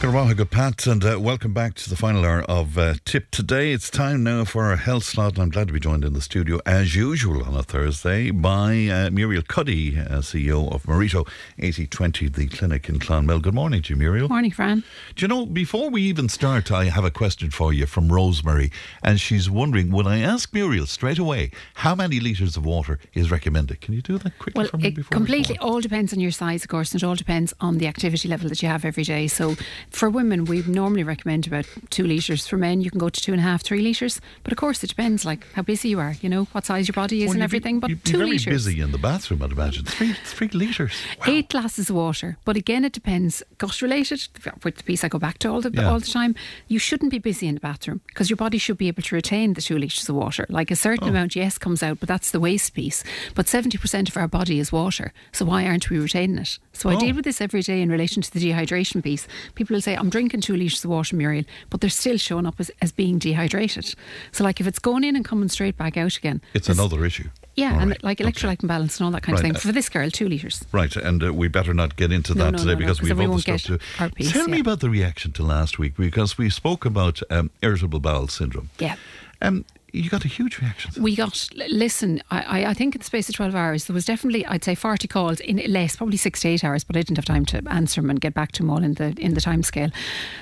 Good good Pat, and uh, welcome back to the final hour of uh, Tipp Today. It's time now for our health slot, and I'm glad to be joined in the studio, as usual, on a Thursday by uh, Muriel Cuddy, uh, CEO of Mareto 8020, the clinic in Clonmel. Good morning to you, Muriel. Morning, Fran. Do you know, before we even start, I have a question for you from Rosemary, and she's wondering, would I ask Muriel straight away how many litres of water is recommended? Can you do that quickly well, for me? It completely all depends on your size, of course, and it all depends on the activity level that you have every day. So, for women, we normally recommend about two litres. For men, you can go to two and a half, three litres. But of course, it depends, like how busy you are, you know, what size your body is Well, and you'd be- everything. But you'd be two very litres. busy in the bathroom, I'd imagine. Three, three litres. Wow. Eight glasses of water, but again, it depends. Gut related, with the piece I go back to all the Yeah. all the time. You shouldn't be busy in the bathroom because your body should be able to retain the two liters of water. Like a Oh. certain amount, yes, comes out, but that's the waste piece. But seventy percent of our body is water, so why aren't we retaining it? So I Oh. deal with this every day in relation to the dehydration piece. People will say, "I'm drinking two liters of water, Muriel," but they're still showing up as, as being dehydrated. So, like, if it's going in and coming straight back out again, It's there's- another issue. Yeah, All and right. like Okay. electrolyte imbalance and all that kind Right, of thing. For this girl, two liters. Right, and uh, we better not get into that no, today no, no, we've we other stuff to. our piece, Tell me about the reaction to last week because we spoke about um, irritable bowel syndrome. Yeah. Um, you got a huge reaction. We got, listen, I, I, think in the space of 12 hours, there was definitely, I'd say 40 calls in less, probably six to eight hours, but I didn't have time to answer them and get back to them all in the, in the time scale.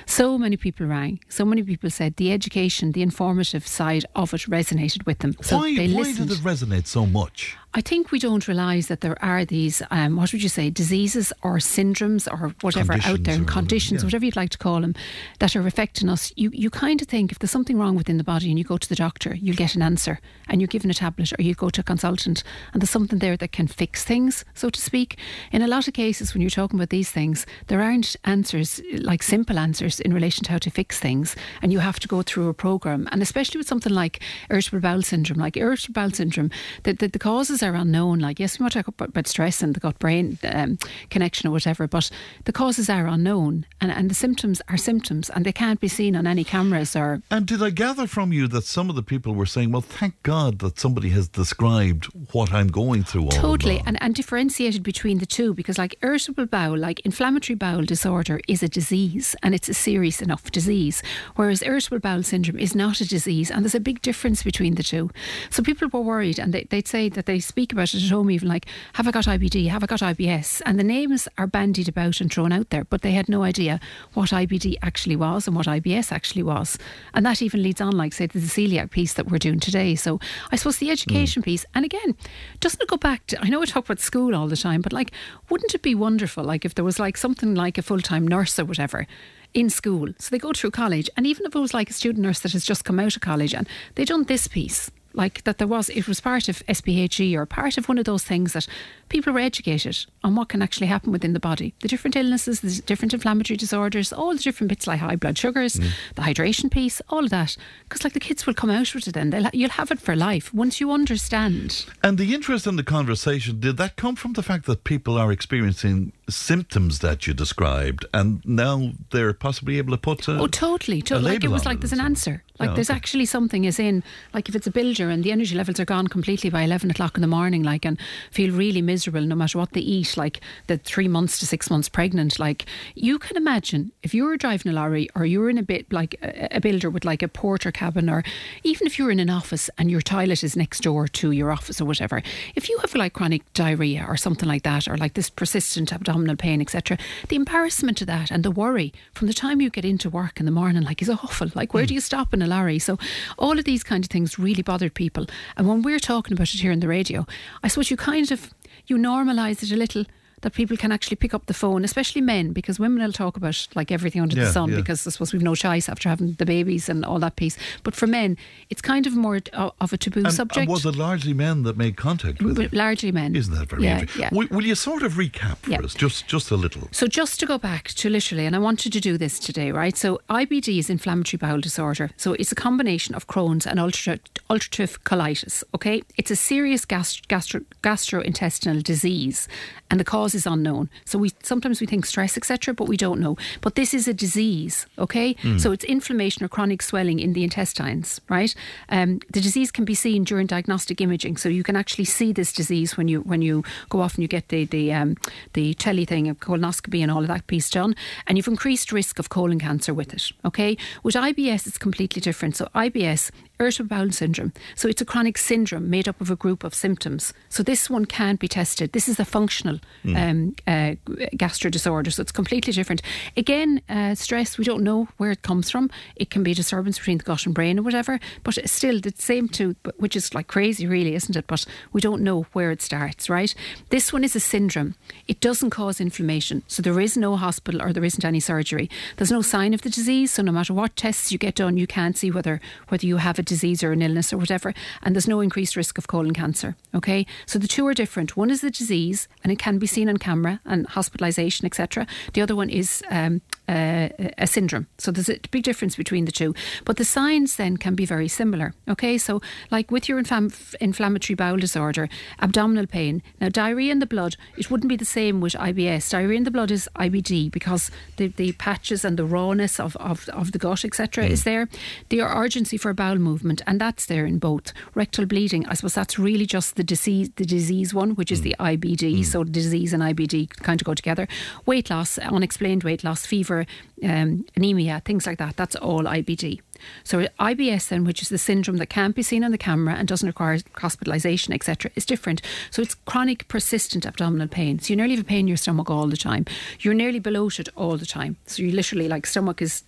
So many people rang. So many people said the education, the informative side of it resonated with them. So why they why listened. did it resonate so much? I think we don't realise that there are these, um, what would you say, diseases or syndromes or whatever out there, and whatever, conditions, yeah. whatever you'd like to call them, that are affecting us. You, you kind of think if there's something wrong within the body and you go to the doctor, you'll get an answer and you're given a tablet or you go to a consultant and there's something there that can fix things, so to speak. In a lot of cases, when you're talking about these things, there aren't answers, like simple answers in relation to how to fix things. And you have to go through a program. And especially with something like irritable bowel syndrome, like irritable bowel syndrome, the, the, the causes are unknown. Like, yes, we want to talk about, stress and the gut brain um, connection or whatever, but the causes are unknown. And, and the symptoms are symptoms and they can't be seen on any cameras or And did I gather from you that some of the people were saying, "Well, thank God that somebody has described what I'm going through"? All Totally, and, and differentiated between the two because, like, irritable bowel, like inflammatory bowel disorder, is a disease and it's a serious enough disease, whereas irritable bowel syndrome is not a disease, and there's a big difference between the two. So people were worried, and they, they'd say that they speak about it at home, even like, "Have I got IBD? Have I got IBS?" And the names are bandied about and thrown out there, but they had no idea what IBD actually was and what IBS actually was, and that even leads on, like, say, to the celiac piece that we're doing today. So I suppose the education mm. piece, and again, doesn't it go back to? I know we talk about school all the time, but like, wouldn't it be wonderful, like, if there was like something like a full time nurse or whatever in school? So they go through college, and even if it was like a student nurse that has just come out of college and they done this piece. Like that, there was it was part of SPHE or part of one of those things that people were educated on what can actually happen within the body, the different illnesses, the different inflammatory disorders, all the different bits like high blood sugars, mm. the hydration piece, all of that. Because like the kids will come out with it, then they'll, you'll have it for life once you understand. And the interest in the conversation, did that come from the fact that people are experiencing symptoms that you described and now they're possibly able to put a, Oh, totally. a To- like it was like it there's an answer. Like there's okay. actually something is in. Like if it's a builder and the energy levels are gone completely by eleven o'clock in the morning, like and feel really miserable no matter what they eat, like the three months to six months pregnant, like you can imagine if you were driving a lorry or you were in a bit like a, a builder with like a Portakabin, or even if you're in an office and your toilet is next door to your office or whatever, if you have like chronic diarrhea or something like that, or like this persistent abdominal pain, etc., the embarrassment of that and the worry from the time you get into work in the morning, like, is awful. Like, where hmm. do you stop in a lorry? So, all of these kind of things really bothered people. And when we're talking about it here on the radio, I suppose you kind of you normalise it a little that people can actually pick up the phone, especially men, because women will talk about like everything under Yeah, the sun yeah. because I suppose we've no choice after having the babies and all that piece. But for men, it's kind of more of a taboo And, uh, subject. and was it largely men that made contact with you? Largely men. Isn't that very yeah, interesting? yeah. Will, will you sort of recap for us, just just a little? So just to go back to literally, and I wanted to do this today, right? So IBD is inflammatory bowel disorder. So it's a combination of Crohn's and ulcer- ulcerative colitis. Okay, it's a serious gast- gastro- gastrointestinal disease, and the cause is unknown. So we sometimes we think stress, etc., but we don't know. But this is a disease. Okay, so it's inflammation or chronic swelling in the intestines. Right. Um, the disease can be seen during diagnostic imaging, so you can actually see this disease when you when you go off and you get the the um, the telly thing of colonoscopy and all of that piece done, and you've increased risk of colon cancer with it. Okay, with IBS it's completely different. So IBS, irritable bowel syndrome. So it's a chronic syndrome made up of a group of symptoms. So this one can't be tested. This is a functional um, uh, gastro disorder. So it's completely different. Again, uh, stress we don't know where it comes from. It can be a disturbance between the gut and brain or whatever. But it's still the same but- which is like crazy, really, isn't it? But we don't know where it starts. Right. This one is a syndrome. It doesn't cause inflammation. So there is no hospital or there isn't any surgery. There's no sign of the disease. So no matter what tests you get done, you can't see whether whether you have a disease or an illness or whatever. And there's no increased risk of colon cancer. Okay. So the two are different. One is the disease and it can be seen on camera and hospitalisation, etc. The other one is um, uh, a syndrome. So there's a big difference between the two. But the signs then can be very similar. Okay. So like with your inflam- inflammatory bowel disorder, abdominal pain. Now diarrhea in the blood, it wouldn't be the same with IBS. Diarrhea in the blood is IBD because the, the patches and the rawness of, of, of the gut, etc., is there. The urgency for bowel movement, and that's there in both. Rectal bleeding, I suppose that's really just the disease, the disease one, which is the IBD. So disease and IBD kind of go together. Weight loss, unexplained weight loss, fever, um, anemia, things like that. That's all IBD. So IBS then, which is the syndrome that can't be seen on the camera and doesn't require hospitalisation, etc., is different. So it's chronic, persistent abdominal pain. So you nearly have a pain in your stomach all the time. You're nearly bloated all the time. So you literally like stomach is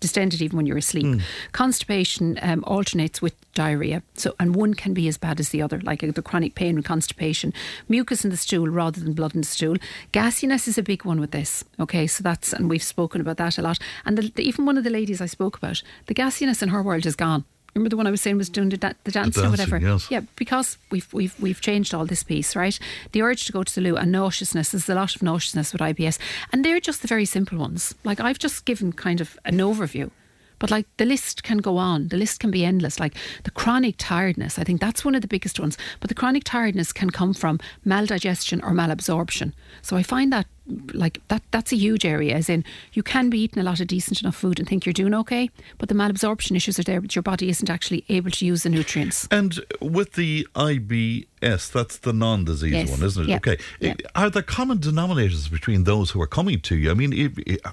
distended even when you're asleep. Constipation um, alternates with diarrhea. So and one can be as bad as the other, like uh, the chronic pain with constipation, mucus in the stool rather than blood in the stool. Gassiness is a big one with this. Okay, so that's and we've spoken about that a lot. And the, the, even one of the ladies I spoke about, the gassiness in her world is gone. Remember the one I was saying was doing the, da- the dancing or whatever? yes. Yeah, because we've we've we've changed all this piece, right? The urge to go to the loo and nauseousness. There's a lot of nauseousness with IBS, and they're just the very simple ones. Like I've just given kind of an overview. But like the list can go on, the list can be endless. Like the chronic tiredness, I think that's one of the biggest ones. But the chronic tiredness can come from maldigestion or malabsorption. So I find that like that that's a huge area as in you can be eating a lot of decent enough food and think you're doing okay but the malabsorption issues are there but your body isn't actually able to use the nutrients And with the IBS, that's the non-disease Yes. one, isn't it? Yeah. Okay. Yeah. Are there common denominators between those who are coming to you? I mean,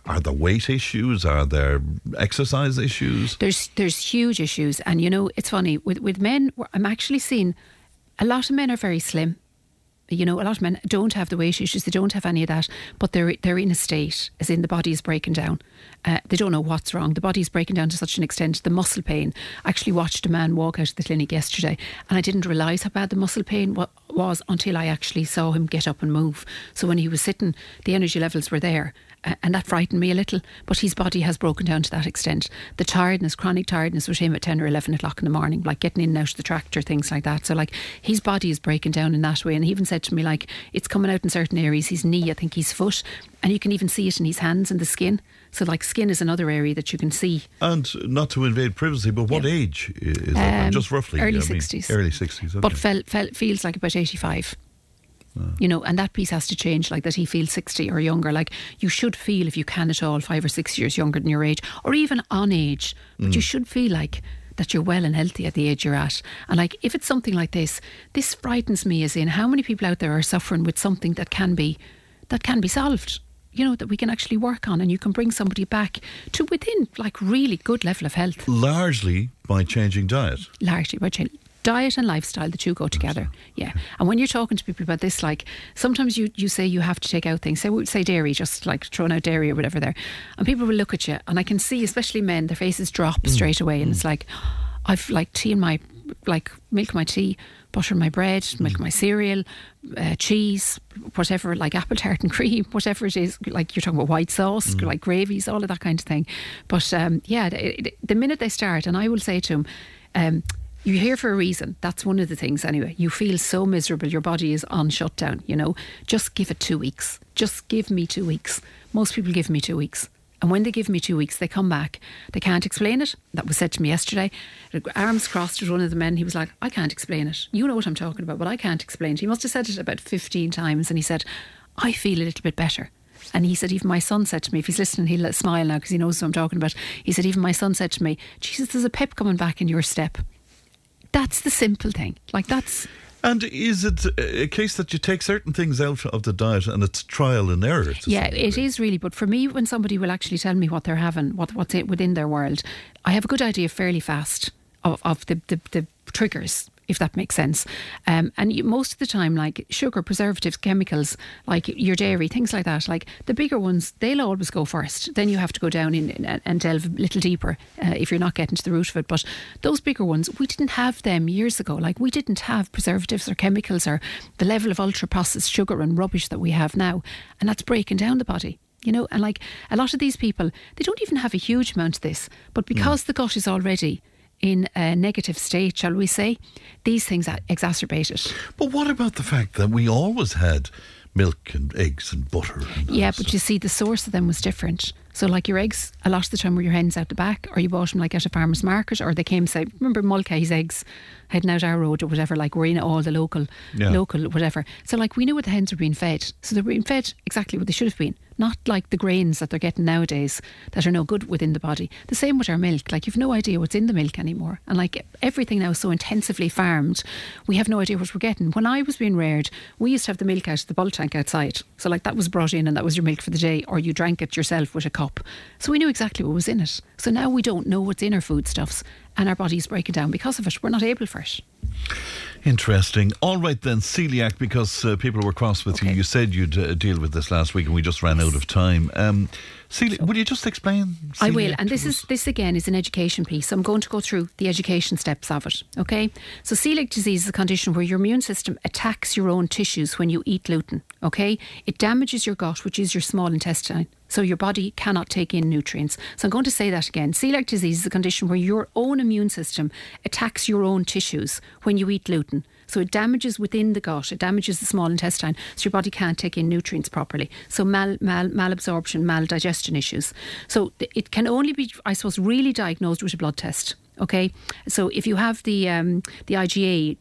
are there weight issues? Are there exercise issues? there's there's huge issues and you know it's funny with with men I'm actually seeing a lot of men are very slim you know, a lot of men don't have the weight issues. They don't have any of that, but they're they're in a state, as in the body is breaking down. Uh, they don't know what's wrong. The body is breaking down to such an extent. The muscle pain. I actually watched a man walk out of the clinic yesterday, and I didn't realise how bad the muscle pain wa- was until I actually saw him get up and move. So when he was sitting, the energy levels were there, and that frightened me a little. But his body has broken down to that extent. The tiredness, chronic tiredness, with him at ten or eleven o'clock in the morning, like getting in and out of the tractor, things like that. So like his body is breaking down in that way, and he even said to me like it's coming out in certain areas. His knee, I think his foot, and you can even see it in his hands and the skin. So like skin is another area that you can see. And not to invade privacy, but what Yeah. age is that? Um, Just roughly. early I mean, 60s. Early 60s. Okay. But fel, fel, feels like about 85. You know, and that piece has to change, like that he feels 60 or younger. Like you should feel, if you can at all, five or six years younger than your age, or even on age. But you mm. should feel like that you're well and healthy at the age you're at. And like, if it's something like this, this frightens me as in how many people out there are suffering with something that can be, that can be solved. You know, that we can actually work on and you can bring somebody back to within like really good level of health Largely by changing diet. largely by change. Diet and lifestyle, the two go together. Yeah. And when you're talking to people about this, like sometimes you, you say you have to take out things. Say, we would say dairy, just like throwing out dairy or whatever there. And people will look at you. And I can see, especially men, their faces drop straight away. And it's like, I've like tea in my like milk my tea, butter my bread, milk my cereal, uh, cheese, whatever, like apple tart and cream, whatever it is. Like you're talking about white sauce, like gravies, all of that kind of thing. But um, yeah, the, the minute they start, and I will say to them. Um, you're here for a reason. That's one of the things, anyway. You feel so miserable. Your body is on shutdown, you know. Just give it two weeks. Just give me two weeks. Most people give me two weeks. And when they give me two weeks, they come back. They can't explain it. That was said to me yesterday. Arms crossed with one of the men. He was like, I can't explain it. You know what I'm talking about, but I can't explain it. He must have said it about 15 times. And he said, I feel a little bit better. And he said, even my son said to me, if he's listening, he'll smile now because he knows what I'm talking about. He said, even my son said to me, Jesus, there's a pep coming back in your step. That's the simple thing. Like, that's. And is it a case that you take certain things out of the diet and it's trial and error? Yeah, it is really. But for me, when somebody will actually tell me what they're having, what what's it within their world, I have a good idea fairly fast of, of the, the, the triggers. If that makes sense, um, and you, most of the time, like sugar, preservatives, chemicals, like your dairy, things like that, like the bigger ones, they'll always go first. Then you have to go down in, in, and delve a little deeper uh, if you're not getting to the root of it. But those bigger ones, we didn't have them years ago. Like we didn't have preservatives or chemicals or the level of ultra processed sugar and rubbish that we have now, and that's breaking down the body you know and like a lot of these people they don't even have a huge amount of this but because the gut is already in a negative state shall we say these things exacerbate it But what about the fact that we always had milk and eggs and butter? And yeah but you see the source of them was different so like your eggs a lot of the time were your hens out the back or you bought them like at a farmer's market or they came say remember Mulcahy's eggs heading out our road or whatever like we're in all the local Yeah. local whatever so like we knew what the hens were being fed so they were being fed exactly what they should have been not like the grains that they're getting nowadays that are no good within the body. The same with our milk. Like you've no idea what's in the milk anymore. And like everything now is so intensively farmed we have no idea what we're getting. When I was being reared we used to have the milk out of the bulk tank outside. So like that was brought in and that was your milk for the day or you drank it yourself with a cup. So we knew exactly what was in it. So now we don't know what's in our foodstuffs and our body's breaking down because of it. We're not able for it Interesting. All right then, celiac, because uh, people were cross with you. You said you'd uh, deal with this last week, and we just ran out of time. Um, celi- will you just explain? I will, and this to is this again is an education piece. I'm going to go through the education steps of it. Okay, so celiac disease is a condition where your immune system attacks your own tissues when you eat gluten. Okay, it damages your gut, which is your small intestine. So your body cannot take in nutrients. So I'm going to say that again. Celiac disease is a condition where your own immune system attacks your own tissues when you eat gluten. So it damages within the gut, it damages the small intestine, so your body can't take in nutrients properly. So mal, mal, malabsorption, maldigestion issues. So it can only be, I suppose, really diagnosed with a blood test. Okay, so if you have the um, the IgA,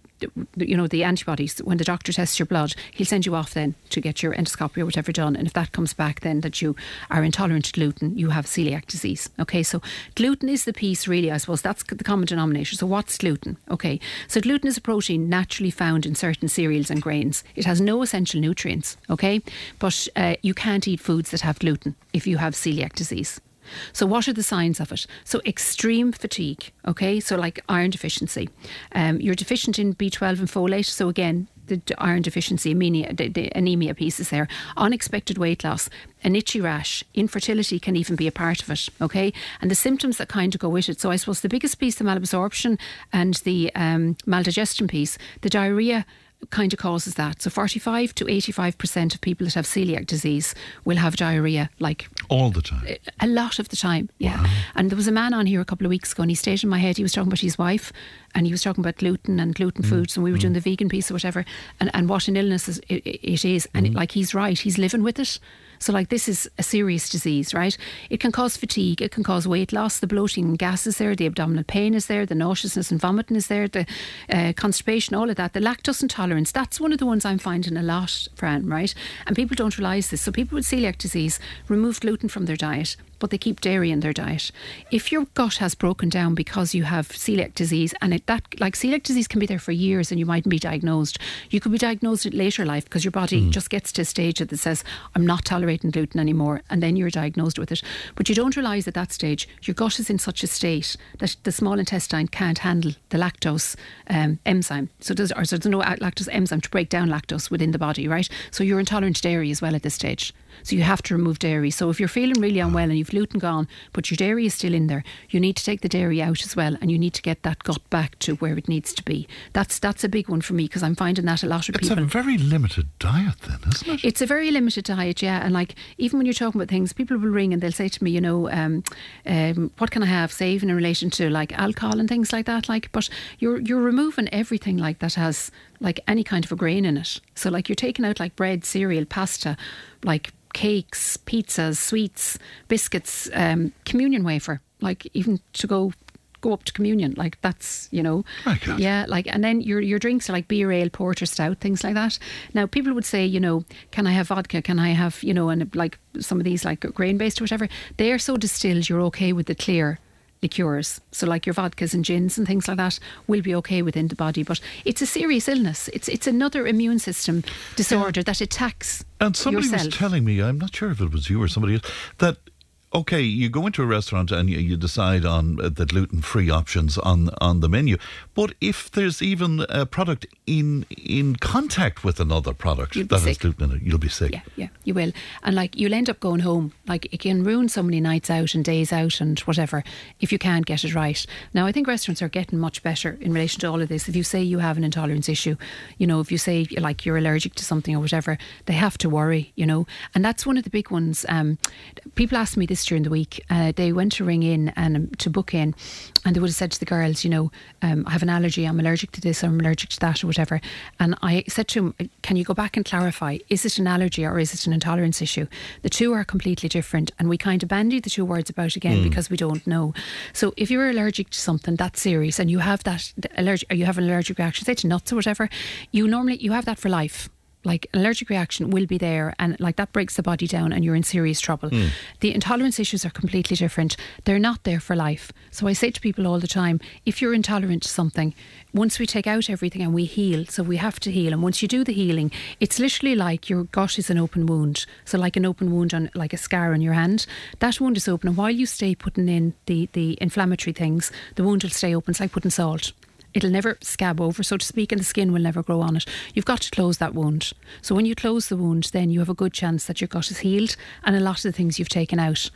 you know the antibodies, when the doctor tests your blood, he'll send you off then to get your endoscopy or whatever done. And if that comes back, then that you are intolerant to gluten, you have celiac disease. Okay, so gluten is the piece really. I suppose that's the common denominator. So what's gluten? Okay, so gluten is a protein naturally found in certain cereals and grains. It has no essential nutrients. Okay, but uh, you can't eat foods that have gluten if you have celiac disease. So, what are the signs of it? So, extreme fatigue, okay? So, like iron deficiency. Um, you're deficient in B12 and folate. So, again, the iron deficiency, anemia, the, the anemia piece is there. Unexpected weight loss, an itchy rash, infertility can even be a part of it, okay? And the symptoms that kind of go with it. So, I suppose the biggest piece, the malabsorption and the um, maldigestion piece, the diarrhea kind of causes that. So 45 to 85% of people that have celiac disease will have diarrhea like all the time. a lot of the time, yeah. And there was a man on here a couple of weeks ago, and he stayed in my head. He was talking about his wife, and he was talking about gluten and gluten mm. foods, and we were mm. doing the vegan piece or whatever, and, and what an illness is, it, it is. And it, like he's right, he's living with it. So like this is a serious disease, right? It can cause fatigue, it can cause weight loss, the bloating and gas is there, the abdominal pain is there, the nauseousness and vomiting is there, the uh, constipation, all of that, the lactose intolerance. That's one of the ones I'm finding a lot, Fran, right? And people don't realise this. So people with celiac disease remove gluten from their diet but they keep dairy in their diet. If your gut has broken down because you have celiac disease, and it, that like celiac disease can be there for years, and you mightn't be diagnosed. You could be diagnosed in later life because your body just gets to a stage that says, "I'm not tolerating gluten anymore," and then you're diagnosed with it. But you don't realise at that stage your gut is in such a state that the small intestine can't handle the lactose um, enzyme. So there's, or so there's no lactose enzyme to break down lactose within the body, right? So you're intolerant to dairy as well at this stage. So you have to remove dairy. So if you're feeling really unwell and you've gluten gone, but your dairy is still in there. You need to take the dairy out as well, and you need to get that gut back to where it needs to be. That's that's a big one for me because I'm finding that a lot of It's people. It's a very limited diet, then, isn't it? It's a very limited diet, yeah. And like, even when you're talking about things, people will ring and they'll say to me, you know, um, um, what can I have, say, even in relation to like alcohol and things like that. Like, but you're you're removing everything like that has like any kind of a grain in it. So like, you're taking out like bread, cereal, pasta, like cakes, pizzas, sweets, biscuits, um, communion wafer. Like even to go go up to communion. Like that's you know, yeah. Like and then your your drinks are like beer, ale, porter, stout, things like that. Now people would say, you know, can I have vodka? Can I have you know, and like some of these like grain based or whatever. They are so distilled. You're okay with the clear liqueurs. So like your vodkas and gins and things like that will be okay within the body. But it's a serious illness. It's it's another immune system disorder that attacks And somebody yourself. was telling me, I'm not sure if it was you or somebody else, that okay, you go into a restaurant and you, you decide on uh, the gluten-free options on on the menu, but if there's even a product in in contact with another product You'll be that has sick. gluten in it, you'll be sick. Yeah, yeah, you will. And like you'll end up going home. Like it can ruin so many nights out and days out and whatever if you can't get it right. Now I think restaurants are getting much better in relation to all of this. If you say you have an intolerance issue, you know, if you say like you're allergic to something or whatever, they have to worry, you know. And that's one of the big ones. Um, people asked me this during the week. Uh, they went to ring in and um, to book in, and they would have said to the girls, you know, um, I have an allergy. I'm allergic to this. I'm allergic to that or whatever. And I said to him, can you go back and clarify? Is it an allergy or is it an intolerance issue? The two are completely different, and we kind of bandy the two words about again hmm. because we don't know. So if you're allergic to something that's serious and you have that allergic, or you have an allergic reaction, say to nuts or whatever, you normally you have that for life. Like an allergic reaction will be there, and like that breaks the body down, and you're in serious trouble. Hmm. The intolerance issues are completely different. They're not there for life. So I say to people all the time if you're intolerant to something, once we take out everything and we heal, so we have to heal. And once you do the healing, it's literally like your gut is an open wound. So, like an open wound on, like a scar on your hand, that wound is open. And while you stay putting in the, the inflammatory things, the wound will stay open. It's like putting salt. It'll never scab over, so to speak, and the skin will never grow on it. You've got to close that wound. So when you close the wound, then you have a good chance that your gut is healed, and a lot of the things you've taken out,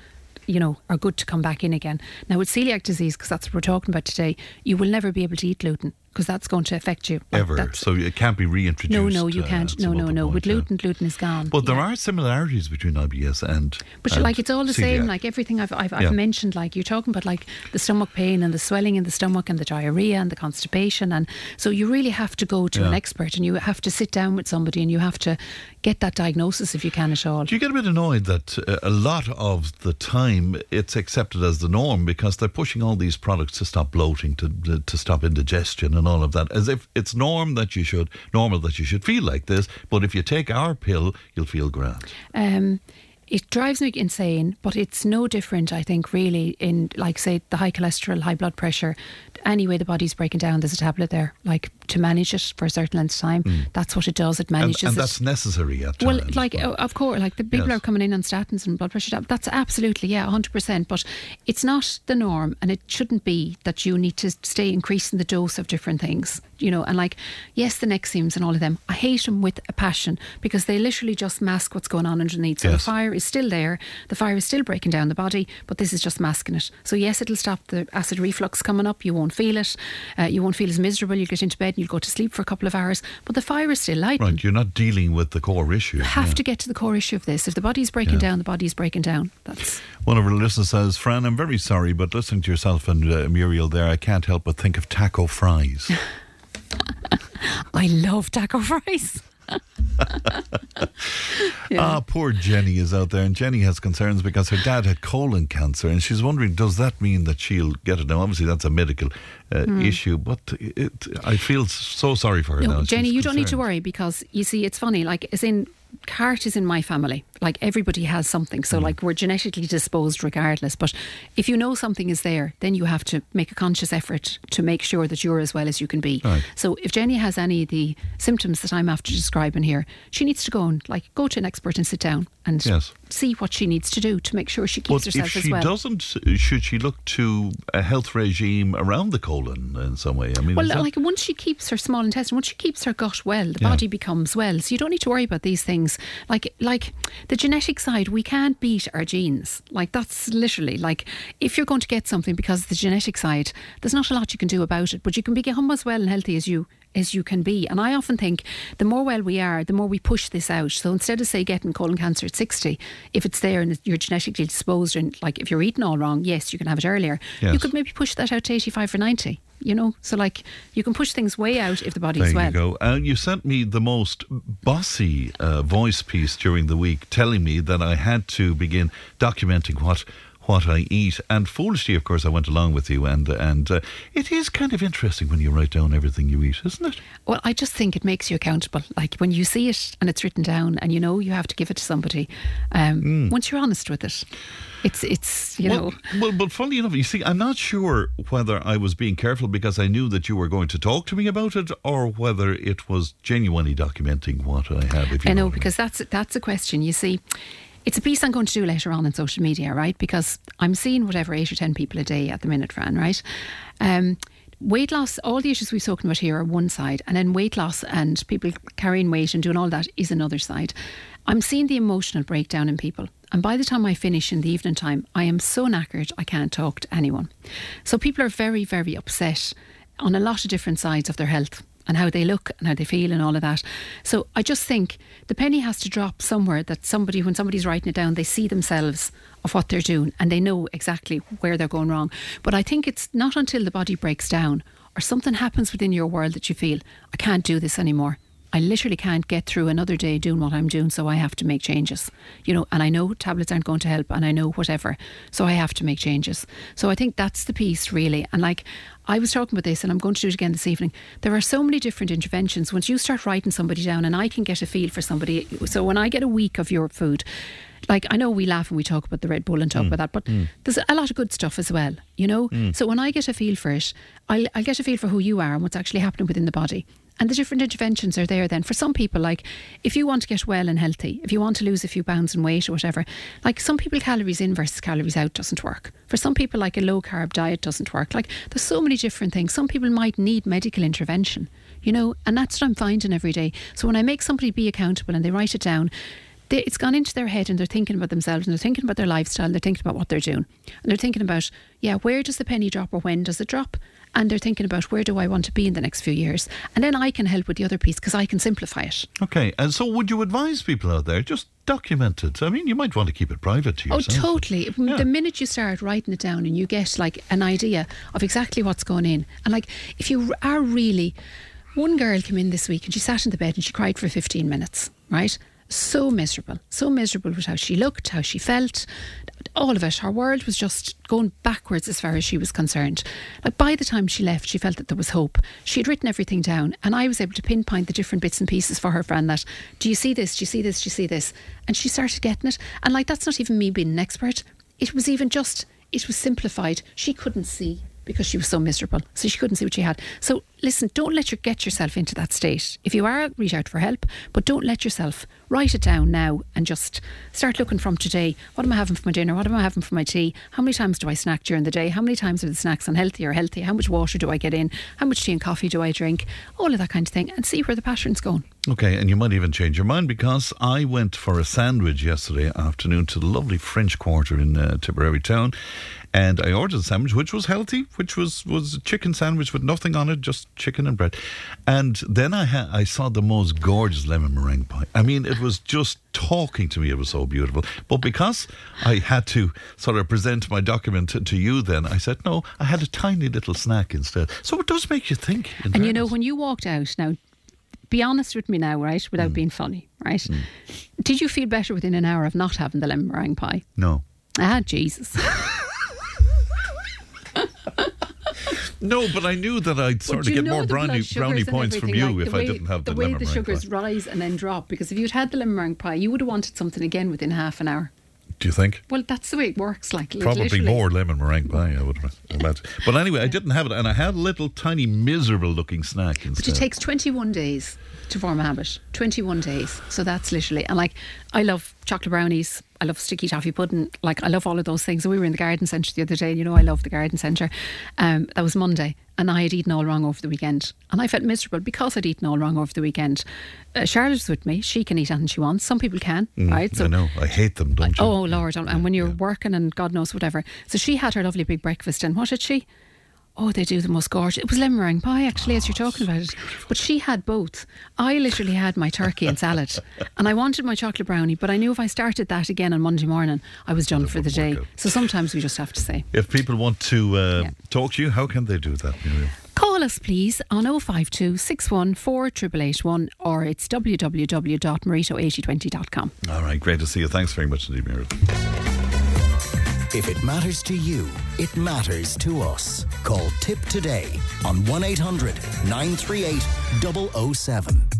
you know, are good to come back in again. Now with celiac disease, because that's what we're talking about today, you will never be able to eat gluten because that's going to affect you Ever. that's- So it can't be reintroduced. no, no, you uh, can't. at No, no, no. point, With yeah. gluten, gluten is gone. But there Yeah. are similarities between IBS and. But and like it's all the same, like everything I've I've, Yeah. I've mentioned. Like you're talking about like the stomach pain and the swelling in the stomach and the diarrhea and the constipation, and so you really have to go to an expert and you have to sit down with somebody and you have to get that diagnosis if you can at all. Do you get a bit annoyed that uh, a lot of the time it's accepted as the norm because they're pushing all these products to stop bloating, to to, to stop indigestion, and all of that, as if it's norm that you should normal that you should feel like this. But if you take our pill, you'll feel grand. Um, it drives me insane, but it's no different, I think, really, in like, say, the high cholesterol, high blood pressure. Anyway, the body's breaking down, there's a tablet there, like to manage it for a certain length of time. That's what it does, it. And, manages and it. that's necessary at Well, like, o- of course, like the people Yes. are coming in on statins and blood pressure. That's absolutely, yeah, 100%. But it's not the norm, and it shouldn't be that you need to stay increasing the dose of different things, you know. And like, yes, the Nexiums and all of them, I hate them with a passion because they literally just mask what's going on underneath. So Yes. the fire is still there, the fire is still breaking down the body, but this is just masking it. So, yes, it'll stop the acid reflux coming up. You won't feel it. Uh, you won't feel as miserable. You'll get into bed and you'll go to sleep for a couple of hours, but the fire is still lighting. right, you're not dealing with the core issue. You have yeah. to get to the core issue of this. If the body's breaking Yeah. down, the body's breaking down. That's One of our listeners says, Fran, I'm very sorry, but listening to yourself and uh, Muriel there, I can't help but think of taco fries. I love taco fries. Ah, poor Jenny is out there, and Jenny has concerns because her dad had colon cancer, and she's wondering, does that mean that she'll get it? Now, obviously, that's a medical uh, issue, but it, I feel so sorry for her. No, now. Jenny, She's you don't need to worry because you see, it's funny. Like, as in, heart is in my family. Like everybody has something, Mm. so like we're genetically disposed regardless. But if you know something is there, then you have to make a conscious effort to make sure that you're as well as you can be. Right. So if Jenny has any of the symptoms that I'm after describing here, she needs to go and like go to an expert and sit down and Yes. see what she needs to do to make sure she keeps But herself if as she doesn't, should she look to a health regime around the colon in some way? I mean, Well, that- like once she keeps her small intestine, once she keeps her gut well, the Yeah. body becomes well. So you don't need to worry about these things. Like, like the genetic side, we can't beat our genes. Like that's literally like if you're going to get something because of the genetic side, there's not a lot you can do about it. But you can become as well and healthy as you as you can be. And I often think the more well we are, the more we push this out. So instead of say getting colon cancer at 60, if it's there and you're genetically disposed and like if you're eating all wrong, yes, you can have it earlier. Yes. You could maybe push that out to 85 or 90. You know, so like you can push things way out if the body's There well. you go. Uh, you sent me the most bossy uh, voice piece during the week, telling me that I had to begin documenting what what I eat. And foolishly, of course, I went along with you. And and uh, it is kind of interesting when you write down everything you eat, isn't it? Well, I just think it makes you accountable. Like when you see it and it's written down, and you know you have to give it to somebody. Um, Once you're honest with it, it's it's you well, know. well, but funny enough, you see, I'm not sure whether I was being careful because I knew that you were going to talk to me about it, or whether it was genuinely documenting what I have. I know what because that's that's a question. You see, it's a piece I'm going to do later on in social media, right? Because I'm seeing whatever eight or ten people a day at the minute, Fran, right? Um, weight loss, all the issues we've spoken about here are one side, and then weight loss and people carrying weight and doing all that is another side. I'm seeing the emotional breakdown in people. And by the time I finish in the evening time, I am so knackered I can't talk to anyone. So people are very, very upset on a lot of different sides of their health and how they look and how they feel and all of that. So I just think the penny has to drop somewhere that somebody, when somebody's writing it down, they see themselves of what they're doing and they know exactly where they're going wrong. But I think it's not until the body breaks down or something happens within your world that you feel, I can't do this anymore. I literally can't get through another day doing what I'm doing, so I have to make changes. You know, and I know tablets aren't going to help, and I know whatever, so I have to make changes. So I think that's the piece, really. And like I was talking about this, and I'm going to do it again this evening. There are so many different interventions. Once you start writing somebody down, and I can get a feel for somebody. So when I get a week of your food, like I know we laugh and we talk about the Red Bull and talk mm. about that, but mm. there's a lot of good stuff as well, you know. Mm. So when I get a feel for it, I'll, I'll get a feel for who you are and what's actually happening within the body. And the different interventions are there then. For some people, like if you want to get well and healthy, if you want to lose a few pounds in weight or whatever, like some people, calories in versus calories out doesn't work. For some people, like a low carb diet doesn't work. Like there's so many different things. Some people might need medical intervention, you know, and that's what I'm finding every day. So when I make somebody be accountable and they write it down, they, it's gone into their head and they're thinking about themselves and they're thinking about their lifestyle and they're thinking about what they're doing. And they're thinking about, yeah, where does the penny drop or when does it drop? And they're thinking about where do I want to be in the next few years? And then I can help with the other piece because I can simplify it. Okay, and so would you advise people out there just document it? I mean, you might want to keep it private to yourself. Oh, yourself. totally. Yeah. The minute you start writing it down and you get like an idea of exactly what's going in, and like if you are really, one girl came in this week and she sat in the bed and she cried for 15 minutes, right? So miserable, so miserable with how she looked, how she felt, all of it. Her world was just going backwards as far as she was concerned. Like by the time she left, she felt that there was hope. She had written everything down, and I was able to pinpoint the different bits and pieces for her friend. That do you see this? Do you see this? Do you see this? And she started getting it. And like that's not even me being an expert. It was even just it was simplified. She couldn't see because she was so miserable, so she couldn't see what she had. So listen, don't let you get yourself into that state. If you are, reach out for help, but don't let yourself write it down now and just start looking from today. What am I having for my dinner? What am I having for my tea? How many times do I snack during the day? How many times are the snacks unhealthy or healthy? How much water do I get in? How much tea and coffee do I drink? All of that kind of thing, and see where the pattern's going. Okay, and you might even change your mind because I went for a sandwich yesterday afternoon to the lovely French Quarter in uh, Tipperary town, and I ordered a sandwich which was healthy, which was was a chicken sandwich with nothing on it, just chicken and bread. And then I ha- I saw the most gorgeous lemon meringue pie. I mean, it was just talking to me. It was so beautiful. But because I had to sort of present my document to, to you, then I said no. I had a tiny little snack instead. So it does make you think. in And you know, when you walked out, now, be honest with me now, right, without being funny, right? Did you feel better within an hour of not having the lemon meringue pie? no. Ah, Jesus. No, but I knew that I'd sort of get more brownie brownie points from you like if the I didn't have the, the way lemon the meringue sugars pie. rise and then drop. Because if you'd had the lemon meringue pie, you would have wanted something again within half an hour. Do you think? Well, that's the way it works. Like Probably literally. more lemon meringue pie, I would imagine. But anyway, I didn't have it, and I had a little tiny miserable looking snack instead. But it takes 21 days to form a habit. 21 days. So that's literally, and like, I love chocolate brownies. I love sticky toffee pudding. Like I love all of those things. We were in the garden centre the other day. And you know, I love the garden centre. Um, that was Monday, and I had eaten all wrong over the weekend, and I felt miserable because I'd eaten all wrong over the weekend. Uh, Charlotte's with me. She can eat anything she wants. Some people can, right? Mm, I know. I hate them, don't you? Oh Lord! And when you're working and God knows whatever. So she had her lovely big breakfast, and what did she? Oh, they do the most gorgeous. It was lemon meringue pie, actually, as you're talking about it. But she had both. I literally had my turkey and salad, and I wanted my chocolate brownie. But I knew if I started that again on Monday morning, I was done for the day. out. So sometimes we just have to say. If people want to uh, Yeah. talk to you, how can they do that? Call us, please, on 052 614 or it's www.mareto8020.com. All right, great to see you. Thanks very much indeed, Muriel. If it matters to you, it matters to us. Call Tipp today on 1 800 938 007.